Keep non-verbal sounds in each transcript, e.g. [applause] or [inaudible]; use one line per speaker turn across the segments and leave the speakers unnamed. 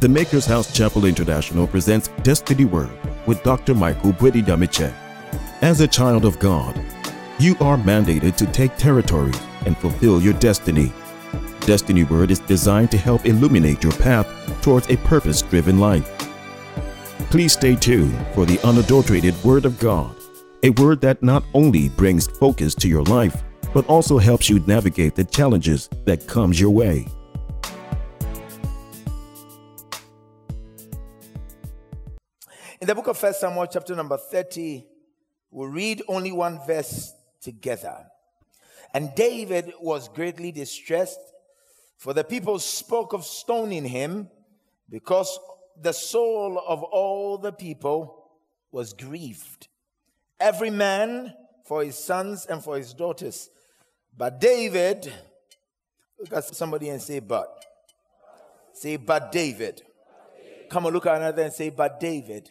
The Maker's House Chapel International presents Destiny Word with Dr. Michael Boadi Nyamekye. As a child of God, you are mandated to take territory and fulfill your destiny. Destiny Word is designed to help illuminate your path towards a purpose driven life. Please stay tuned for the unadulterated Word of God, a word that not only brings focus to your life, but also helps you navigate the challenges that comes your way.
In the book of First Samuel, chapter number 30, we'll read only one verse together. And David was greatly distressed, for the people spoke of stoning him, because the soul of all the people was grieved. Every man for his sons and for his daughters. But David, look at somebody and say, but. Say, but David. Come on, look at another and say, but David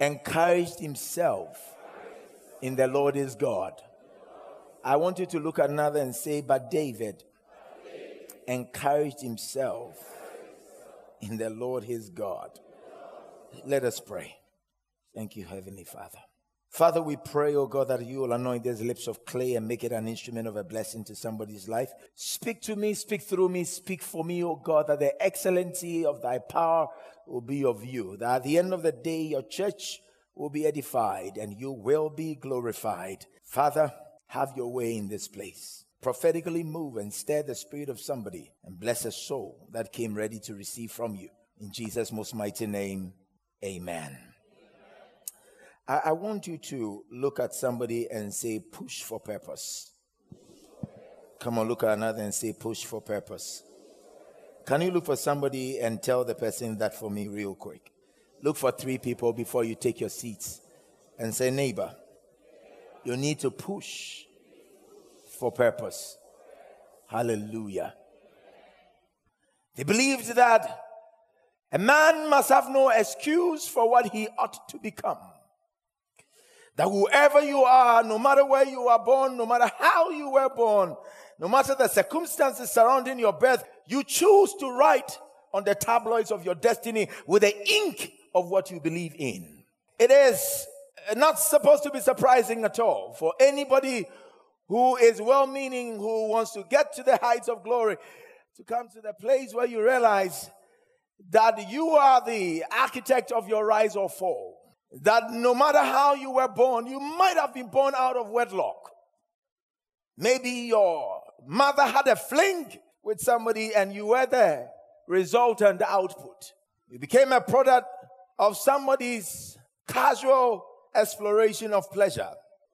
encouraged himself in the Lord his God. I want you to look at another and say, But David encouraged himself in the Lord his God. Let us pray. Thank you, Heavenly Father. Father, we pray, oh God, that you will anoint these lips of clay and make it an instrument of a blessing to somebody's life. Speak to me, speak through me, speak for me, oh God, that the excellency of thy power will be of you. That at the end of the day, your church will be edified and you will be glorified. Father, have your way in this place. Prophetically move and stir the spirit of somebody and bless a soul that came ready to receive from you. In Jesus' most mighty name, amen. I, I want you to look at somebody and say, push for purpose. Come on, look at another and say, push for purpose. Can you look for somebody and tell the person that for me, real quick? Look for three people before you take your seats and say, neighbor, you need to push for purpose. Hallelujah. They believed that a man must have no excuse for what he ought to become. That whoever you are, no matter where you are born, no matter how you were born, no matter the circumstances surrounding your birth, you choose to write on the tabloids of your destiny with the ink of what you believe in. It is not supposed to be surprising at all for anybody who is well meaning, who wants to get to the heights of glory, to come to the place where you realize that you are the architect of your rise or fall. That no matter how you were born, you might have been born out of wedlock. Maybe your mother had a fling with somebody and you were the resultant output. You became a product of somebody's casual exploration of pleasure.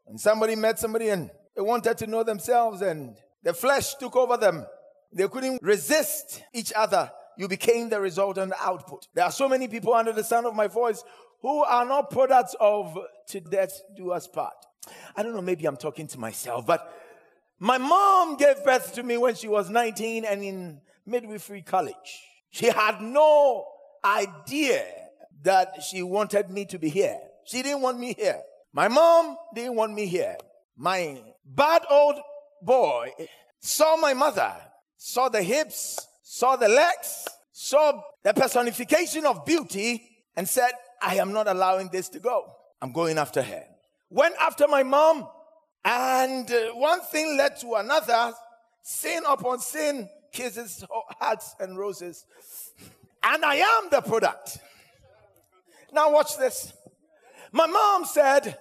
And somebody met somebody and they wanted to know themselves and the flesh took over them. They couldn't resist each other. You became the resultant output. There are so many people under the sound of my voice who are not products of to death do us part. I don't know, maybe I'm talking to myself, but my mom gave birth to me when she was 19 and in midwifery college. She had no idea that she wanted me to be here. She didn't want me here. My mom didn't want me here. My bad old boy saw my mother, saw the hips, saw the legs, saw the personification of beauty, and said, I am not allowing this to go. I'm going after her. Went after my mom, and uh, one thing led to another sin upon sin, kisses, hearts, and roses. And I am the product. Now, watch this. My mom said,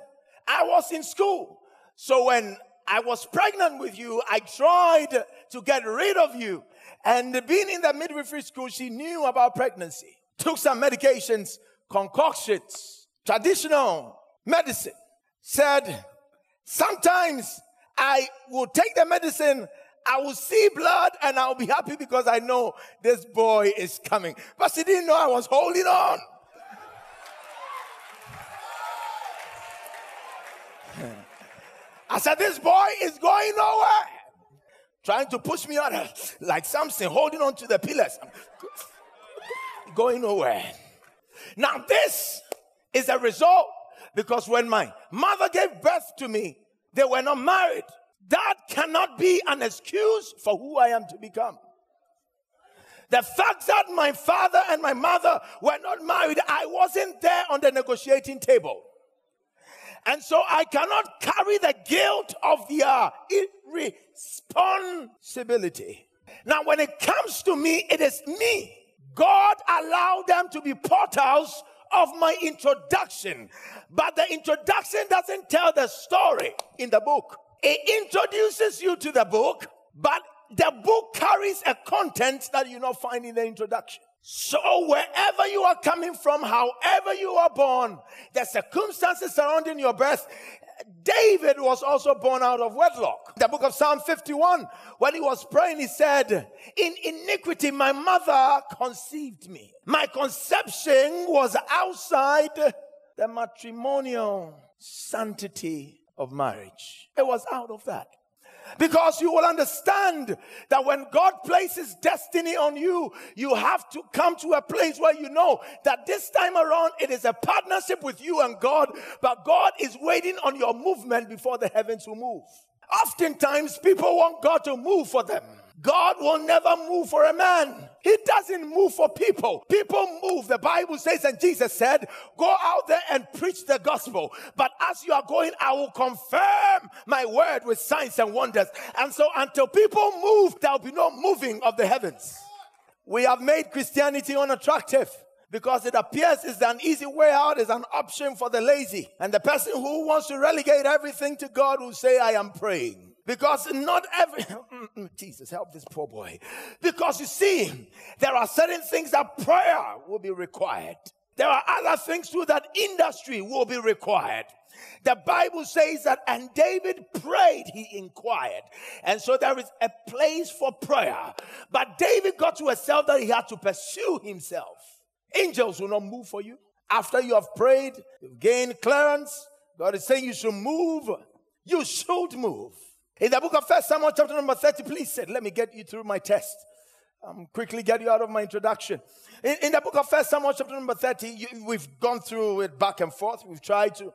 I was in school. So when I was pregnant with you, I tried to get rid of you. And being in the midwifery school, she knew about pregnancy. Took some medications, concoctions, traditional medicine. Said, sometimes I will take the medicine, I will see blood, and I'll be happy because I know this boy is coming. But she didn't know I was holding on. I said, This boy is going nowhere. Trying to push me out [laughs] like something, holding on to the pillars. [laughs] going nowhere. Now, this is a result because when my mother gave birth to me, they were not married. That cannot be an excuse for who I am to become. The fact that my father and my mother were not married, I wasn't there on the negotiating table. And so I cannot carry the guilt of their irresponsibility. Now, when it comes to me, it is me. God allowed them to be portals of my introduction. But the introduction doesn't tell the story in the book. It introduces you to the book, but the book carries a content that you not find in the introduction. So wherever you are coming from, however you are born, the circumstances surrounding your birth, David was also born out of wedlock. The book of Psalm 51, when he was praying, he said, In iniquity, my mother conceived me. My conception was outside the matrimonial sanctity of marriage. It was out of that. Because you will understand that when God places destiny on you, you have to come to a place where you know that this time around it is a partnership with you and God, but God is waiting on your movement before the heavens will move. Oftentimes, people want God to move for them. God will never move for a man. He doesn't move for people. People move. The Bible says, and Jesus said, Go out there and preach the gospel. But as you are going, I will confirm my word with signs and wonders. And so until people move, there'll be no moving of the heavens. We have made Christianity unattractive because it appears it's an easy way out, is an option for the lazy. And the person who wants to relegate everything to God will say, I am praying. Because not every, [laughs] Jesus, help this poor boy. Because you see, there are certain things that prayer will be required. There are other things too that industry will be required. The Bible says that, and David prayed, he inquired. And so there is a place for prayer. But David got to a self that he had to pursue himself. Angels will not move for you. After you have prayed, you've gained clearance. God is saying you should move. You should move. In the book of First Samuel, chapter number 30, please sit. Let me get you through my test. Um, quickly get you out of my introduction. In, in the book of First Samuel, chapter number 30, you, we've gone through it back and forth. We've tried to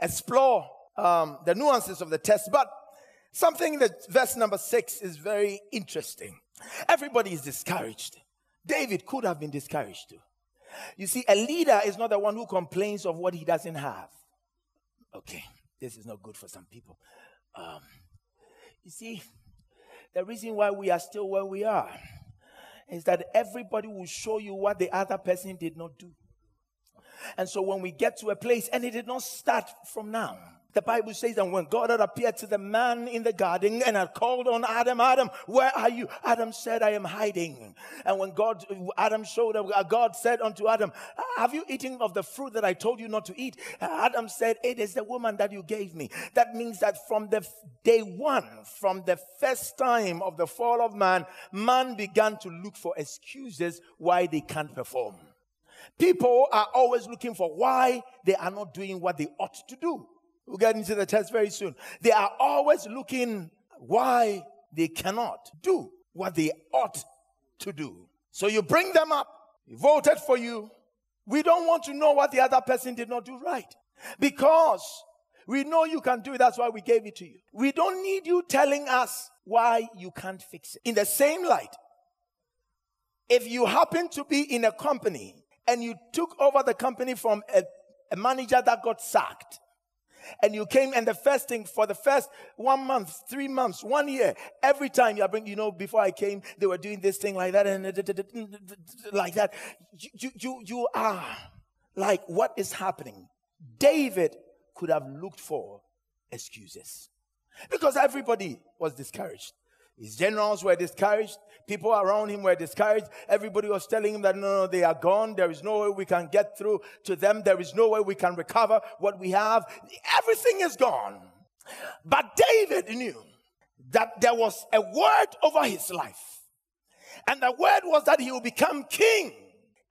explore um, the nuances of the test, but something that verse number six is very interesting. Everybody is discouraged. David could have been discouraged too. You see, a leader is not the one who complains of what he doesn't have. Okay, this is not good for some people. Um, you see, the reason why we are still where we are is that everybody will show you what the other person did not do. And so when we get to a place, and it did not start from now, the Bible says that when God had appeared to the man in the garden and had called on Adam, Adam, where are you? Adam said, I am hiding. And when God, Adam showed up, uh, God said unto Adam, Have you eaten of the fruit that I told you not to eat? Uh, Adam said, It is the woman that you gave me. That means that from the day one, from the first time of the fall of man, man began to look for excuses why they can't perform. People are always looking for why they are not doing what they ought to do. We'll get into the test very soon. They are always looking why they cannot do what they ought to do. So you bring them up, we voted for you. We don't want to know what the other person did not do right because we know you can do it. That's why we gave it to you. We don't need you telling us why you can't fix it. In the same light, if you happen to be in a company and you took over the company from a, a manager that got sacked, and you came and the first thing for the first one month, three months, one year, every time you bring, you know, before I came, they were doing this thing like that and like that. You, you, you are like, what is happening? David could have looked for excuses because everybody was discouraged. His generals were discouraged. People around him were discouraged. Everybody was telling him that no, no, they are gone. There is no way we can get through to them. There is no way we can recover what we have. Everything is gone. But David knew that there was a word over his life. And the word was that he will become king.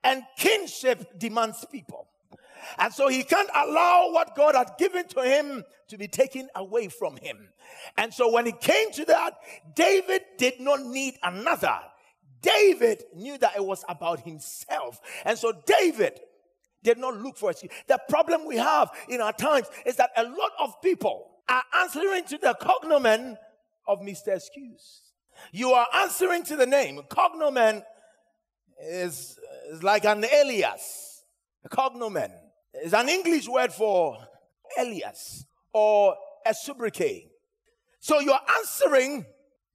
And kingship demands people. And so he can't allow what God had given to him to be taken away from him. And so when it came to that, David did not need another. David knew that it was about himself. And so David did not look for it. The problem we have in our times is that a lot of people are answering to the cognomen of Mr. Excuse. You are answering to the name. Cognomen is, is like an alias, a cognomen. It's an English word for alias or a sobriquet. So you're answering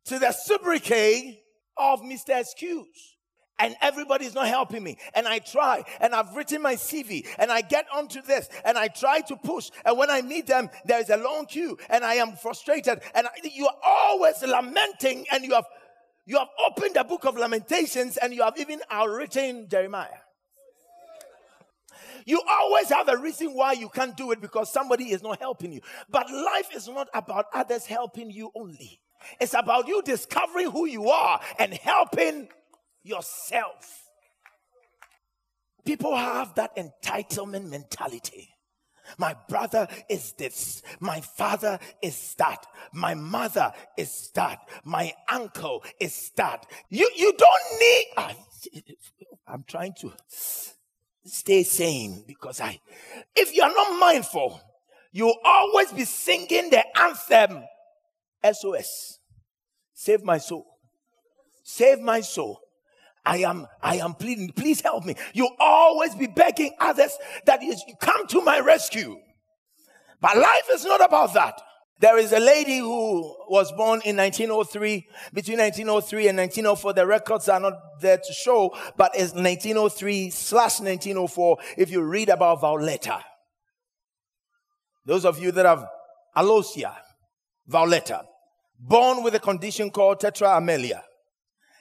to the sobriquet of Mr. Excuse and everybody's not helping me. And I try and I've written my CV and I get onto this and I try to push. And when I meet them, there is a long queue and I am frustrated. And you are always lamenting and you have, you have opened the book of Lamentations and you have even outwritten Jeremiah. You always have a reason why you can't do it because somebody is not helping you. But life is not about others helping you only. It's about you discovering who you are and helping yourself. People have that entitlement mentality. My brother is this. My father is that. My mother is that. My uncle is that. You, you don't need. Uh, I'm trying to stay sane because I, if you're not mindful, you'll always be singing the anthem SOS. Save my soul. Save my soul. I am, I am pleading, please help me. You always be begging others that is, come to my rescue. But life is not about that. There is a lady who was born in 1903, between 1903 and 1904. The records are not there to show, but it's 1903 slash 1904 if you read about Violetta. Those of you that have Alosia, Violetta, born with a condition called tetraamelia.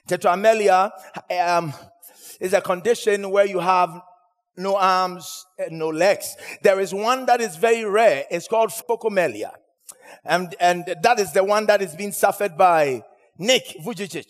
Tetraamelia um, is a condition where you have no arms and no legs. There is one that is very rare. It's called phocomelia. And, and that is the one that is being suffered by Nick Vujicic.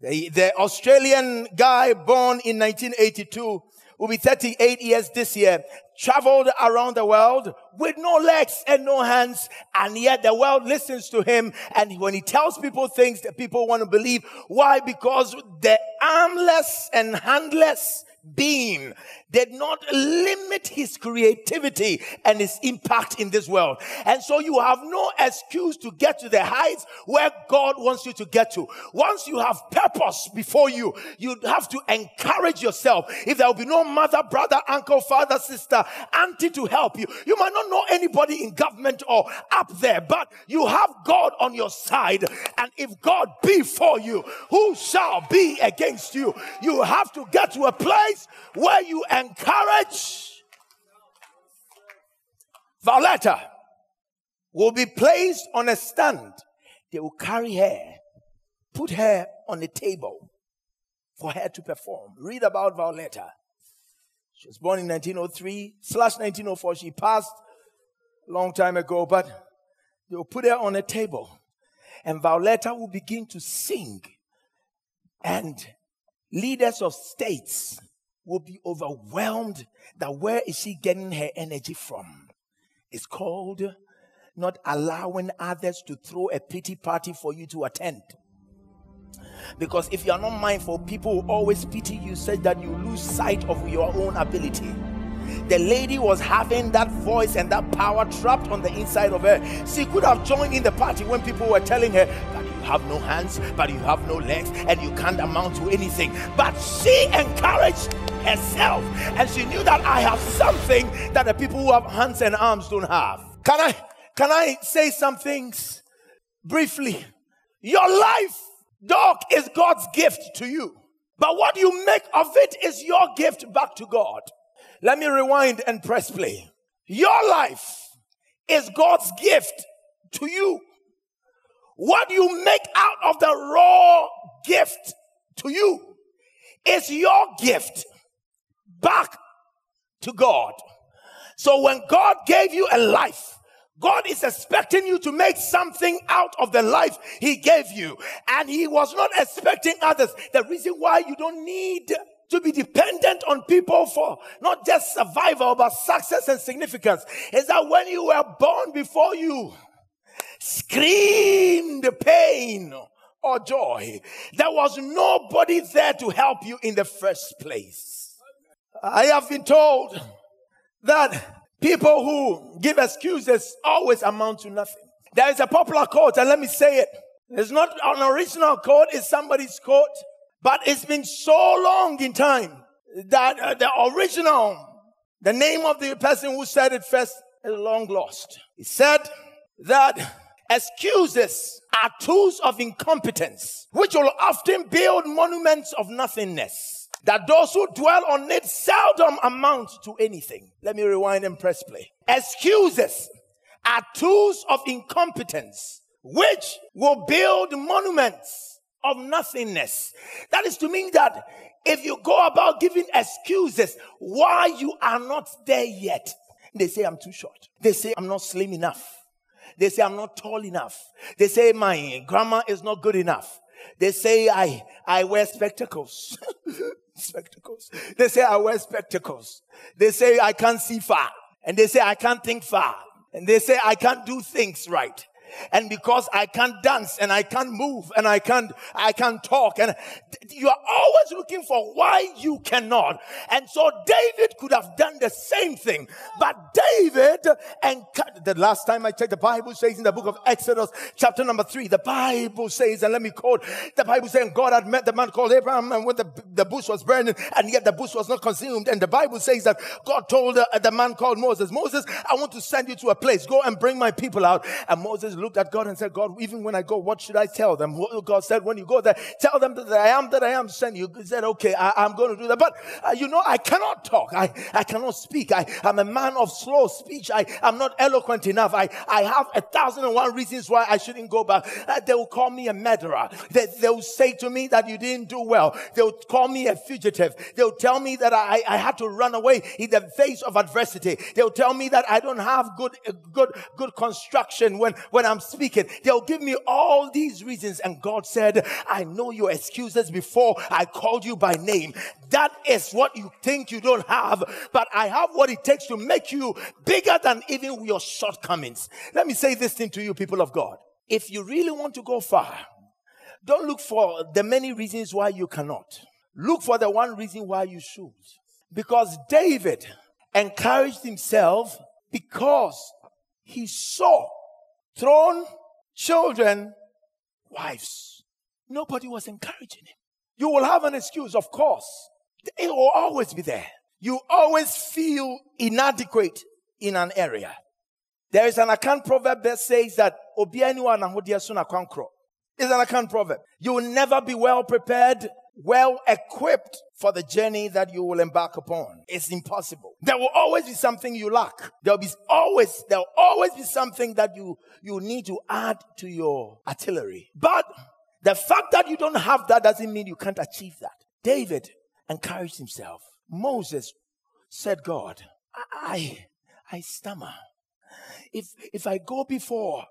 The, the Australian guy born in 1982 will be 38 years this year, traveled around the world with no legs and no hands, and yet the world listens to him. And when he tells people things that people want to believe, why? Because the armless and handless being did not limit his creativity and his impact in this world. And so you have no excuse to get to the heights where God wants you to get to. Once you have purpose before you, you have to encourage yourself. If there will be no mother, brother, uncle, father, sister, auntie to help you, you might not know anybody in government or up there, but you have God on your side. And if God be for you, who shall be against you? You have to get to a place where you encourage. Violetta will be placed on a stand. They will carry her, put her on the table for her to perform. Read about Violetta. She was born in 1903 slash 1904. She passed a long time ago, but they will put her on a table and Violetta will begin to sing. And leaders of states will be overwhelmed that where is she getting her energy from? It's called not allowing others to throw a pity party for you to attend. Because if you are not mindful, people will always pity you such that you lose sight of your own ability. The lady was having that voice and that power trapped on the inside of her. She could have joined in the party when people were telling her that you have no hands, but you have no legs, and you can't amount to anything. But she encouraged herself. And she knew that I have something that the people who have hands and arms don't have. Can I can I say some things briefly? Your life, dog, is God's gift to you. But what you make of it is your gift back to God. Let me rewind and press play. Your life is God's gift to you. What you make out of the raw gift to you is your gift back to God. So when God gave you a life, God is expecting you to make something out of the life He gave you. And He was not expecting others. The reason why you don't need to be dependent on people for not just survival, but success and significance is that when you were born before you screamed pain or joy, there was nobody there to help you in the first place. I have been told that people who give excuses always amount to nothing. There is a popular quote, and let me say it. It's not an original quote, it's somebody's quote. But it's been so long in time that uh, the original, the name of the person who said it first is long lost. He said that excuses are tools of incompetence, which will often build monuments of nothingness. That those who dwell on it seldom amount to anything. Let me rewind and press play. Excuses are tools of incompetence, which will build monuments of nothingness. That is to mean that if you go about giving excuses why you are not there yet, they say I'm too short. They say I'm not slim enough. They say I'm not tall enough. They say my grammar is not good enough. They say I, I wear spectacles. [laughs] spectacles. They say I wear spectacles. They say I can't see far. And they say I can't think far. And they say I can't do things right and because I can't dance and I can't move and I can't, I can't talk and you are always looking for why you cannot. And so David could have done the same thing, but David and the last time I checked, the Bible says in the book of Exodus, chapter number three, the Bible says, and let me quote, the Bible saying God had met the man called Abraham and when the, the bush was burning and yet the bush was not consumed. And the Bible says that God told the, the man called Moses, Moses, I want to send you to a place. Go and bring my people out. And Moses looked at God and said, God, even when I go, what should I tell them? God said, when you go there, tell them that I am that I am sent you. He said, okay, I, am going to do that. But uh, you know, I cannot talk. I, I cannot speak. I, am a man of slow speech. I, am not eloquent enough. I, I have a thousand and one reasons why I shouldn't go back. Uh, they will call me a murderer. They, they will say to me that you didn't do well. They will call me a fugitive. They will tell me that I, I had to run away in the face of adversity. They will tell me that I don't have good, good, good construction when, when I'm speaking. They'll give me all these reasons. And God said, I know your excuses before I called you by name. That is what you think you don't have, but I have what it takes to make you bigger than even your shortcomings. Let me say this thing to you, people of God. If you really want to go far, don't look for the many reasons why you cannot. Look for the one reason why you should. Because David encouraged himself because he saw throne children, wives. Nobody was encouraging him. You will have an excuse, of course. It will always be there. You always feel inadequate in an area. There is an Akan proverb that says that it's an Akan proverb. You will never be well prepared well equipped for the journey that you will embark upon. It's impossible. There will always be something you lack. There'll be always, there'll always be something that you, you need to add to your artillery. But the fact that you don't have that doesn't mean you can't achieve that. David encouraged himself. Moses said, God, I, I stammer. If, if I go before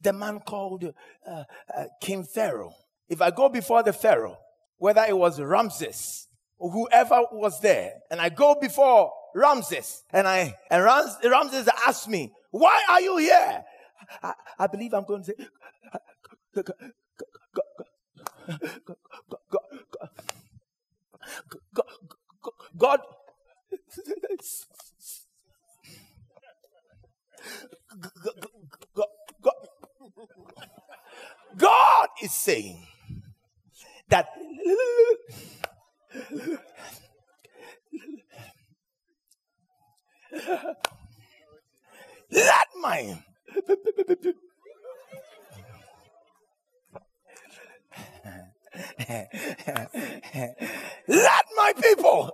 the man called uh, uh, King Pharaoh, if I go before the Pharaoh, whether it was Ramses or whoever was there, and I go before Ramses, and I and Ram, Ramses asked me, "Why are you here?" I, I believe I'm going to say, God, God is saying that let my let my people.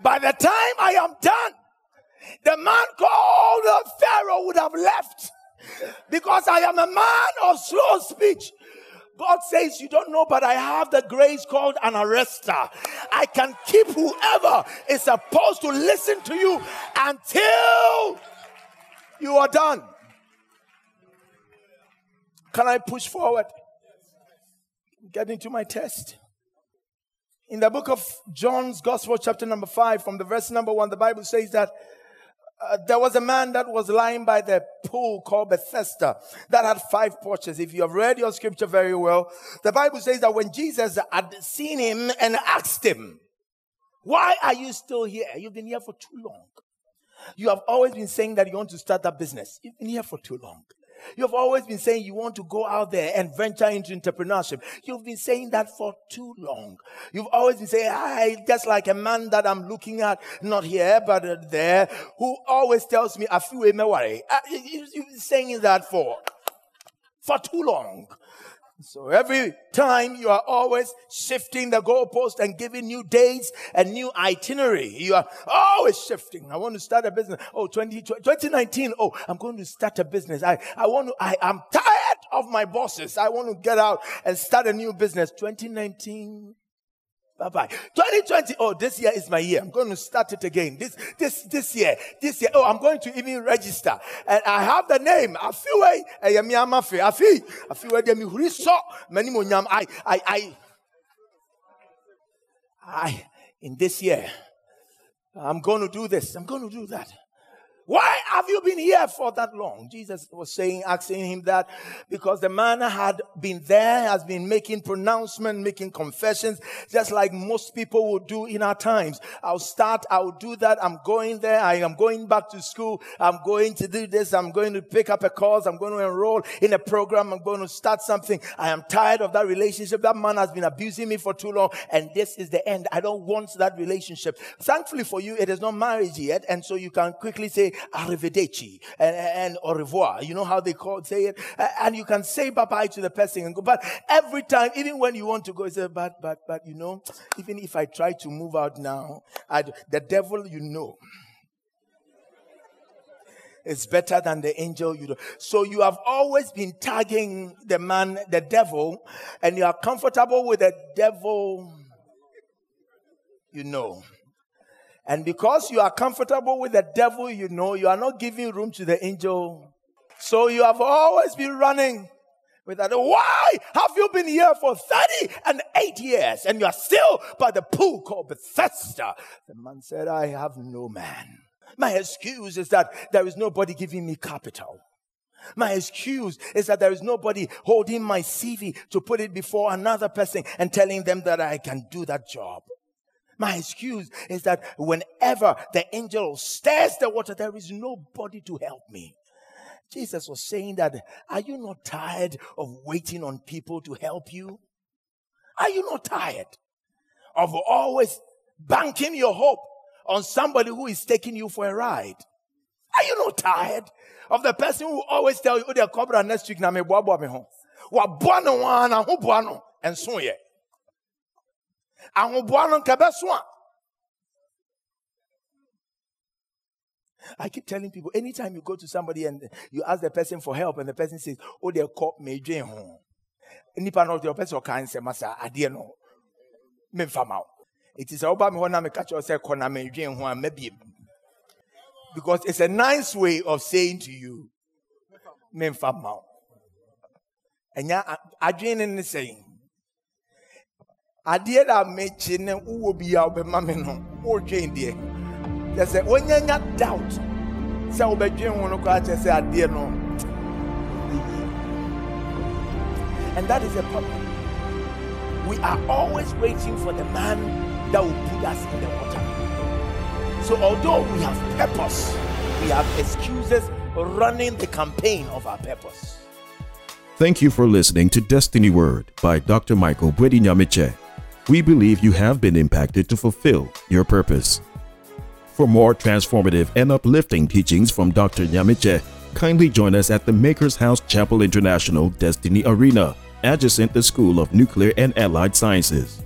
By the time I am done the man called Pharaoh would have left because I am a man of slow speech. God says, You don't know, but I have the grace called an arrestor. I can keep whoever is supposed to listen to you until you are done. Can I push forward? Get into my test. In the book of John's Gospel, chapter number five, from the verse number one, the Bible says that uh, there was a man that was lying by the pool called Bethesda that had five porches. If you have read your scripture very well, the Bible says that when Jesus had seen him and asked him, Why are you still here? You've been here for too long. You have always been saying that you want to start that business. You've been here for too long. You have always been saying you want to go out there and venture into entrepreneurship. You've been saying that for too long. You've always been saying, I just like a man that I'm looking at, not here, but there, who always tells me, I feel worry. Uh, you've been saying that for, for too long. So every time you are always shifting the goalpost and giving new dates and new itinerary. You are always shifting. I want to start a business. Oh, 20, 2019. Oh, I'm going to start a business. I, I want to, I, I'm tired of my bosses. I want to get out and start a new business. 2019 Bye bye. 2020. Oh, this year is my year. I'm going to start it again. This, this, this year, this year. Oh, I'm going to even register. And I have the name. I feel way. I am Yamafe. I feel, I feel where them you many more I, I, I, I, in this year, I'm going to do this. I'm going to do that. Why have you been here for that long? Jesus was saying, asking him that because the man had been there, has been making pronouncement, making confessions, just like most people would do in our times. I'll start, I'll do that. I'm going there. I am going back to school. I'm going to do this. I'm going to pick up a course. I'm going to enroll in a program. I'm going to start something. I am tired of that relationship. That man has been abusing me for too long. And this is the end. I don't want that relationship. Thankfully for you, it is not marriage yet. And so you can quickly say, arrivederci and, and au revoir. You know how they call say it? And you can say bye bye to the person and go. But every time, even when you want to go, you say, but, but, but, you know, even if I try to move out now, I'd, the devil, you know, is better than the angel you know. So you have always been tagging the man, the devil, and you are comfortable with the devil, you know. And because you are comfortable with the devil, you know, you are not giving room to the angel. So you have always been running with that. Why have you been here for 30 and 8 years and you are still by the pool called Bethesda? The man said, I have no man. My excuse is that there is nobody giving me capital. My excuse is that there is nobody holding my CV to put it before another person and telling them that I can do that job. My excuse is that whenever the angel stirs the water, there is nobody to help me. Jesus was saying that, are you not tired of waiting on people to help you? Are you not tired of always banking your hope on somebody who is taking you for a ride? Are you not tired of the person who always tell you, oh, they're next week, na me boa boa me home. Wa boa no one, and so yeah I keep telling people anytime you go to somebody and you ask the person for help and the person says, Oh, they're caught me ho. Nipa no the person can say, Masa, adeɛ no. Memfa ma. It is about me when a catch say, Kona me ho, maybe. Because it's a nice way of saying to you, Memfa ma. And ya, adwene ne saying, adeɛ da mekyi ne wowɔ bi a wobɛma me no wodwen deɛ kyɛ sɛ wonyanya doubt sɛ wobɛdwen ho no koraa kyɛ sɛ adeɛ no and that is a problem we are always waiting for the man that will put us in the water so although we have purpose we have excuses running the campaign of our purpose
Thank you for listening to Destiny Word by Dr. Michael Boadi Nyamekye. We believe you have been impacted to fulfill your purpose. For more transformative and uplifting teachings from Dr. Nyamekye, kindly join us at the Maker's House Chapel International Destiny Arena, adjacent the School of Nuclear and Allied Sciences.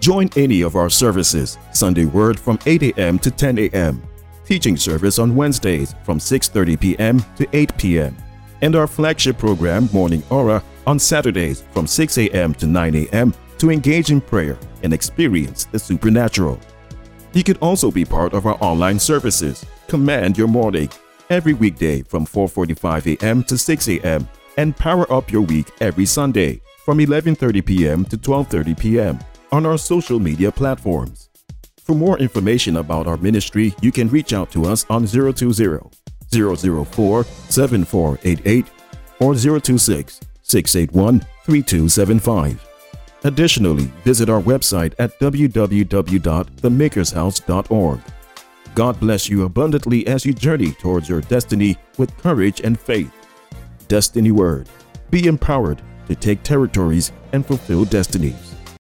Join any of our services, Sunday Word from 8 a.m. to 10 a.m., teaching service on Wednesdays from 6:30 p.m. to 8 p.m., and our flagship program Morning Aura on Saturdays from 6 a.m. to 9 a.m to engage in prayer and experience the supernatural. You could also be part of our online services, Command Your Morning, every weekday from 4:45 a.m. to 6 a.m. and power up your week every Sunday from 11:30 p.m. to 12:30 p.m. on our social media platforms. For more information about our ministry, you can reach out to us on 020 004 7488 or 026 681 3275. Additionally, visit our website at www.themakershouse.org. God bless you abundantly as you journey towards your destiny with courage and faith. Destiny Word. Be empowered to take territories and fulfill destinies.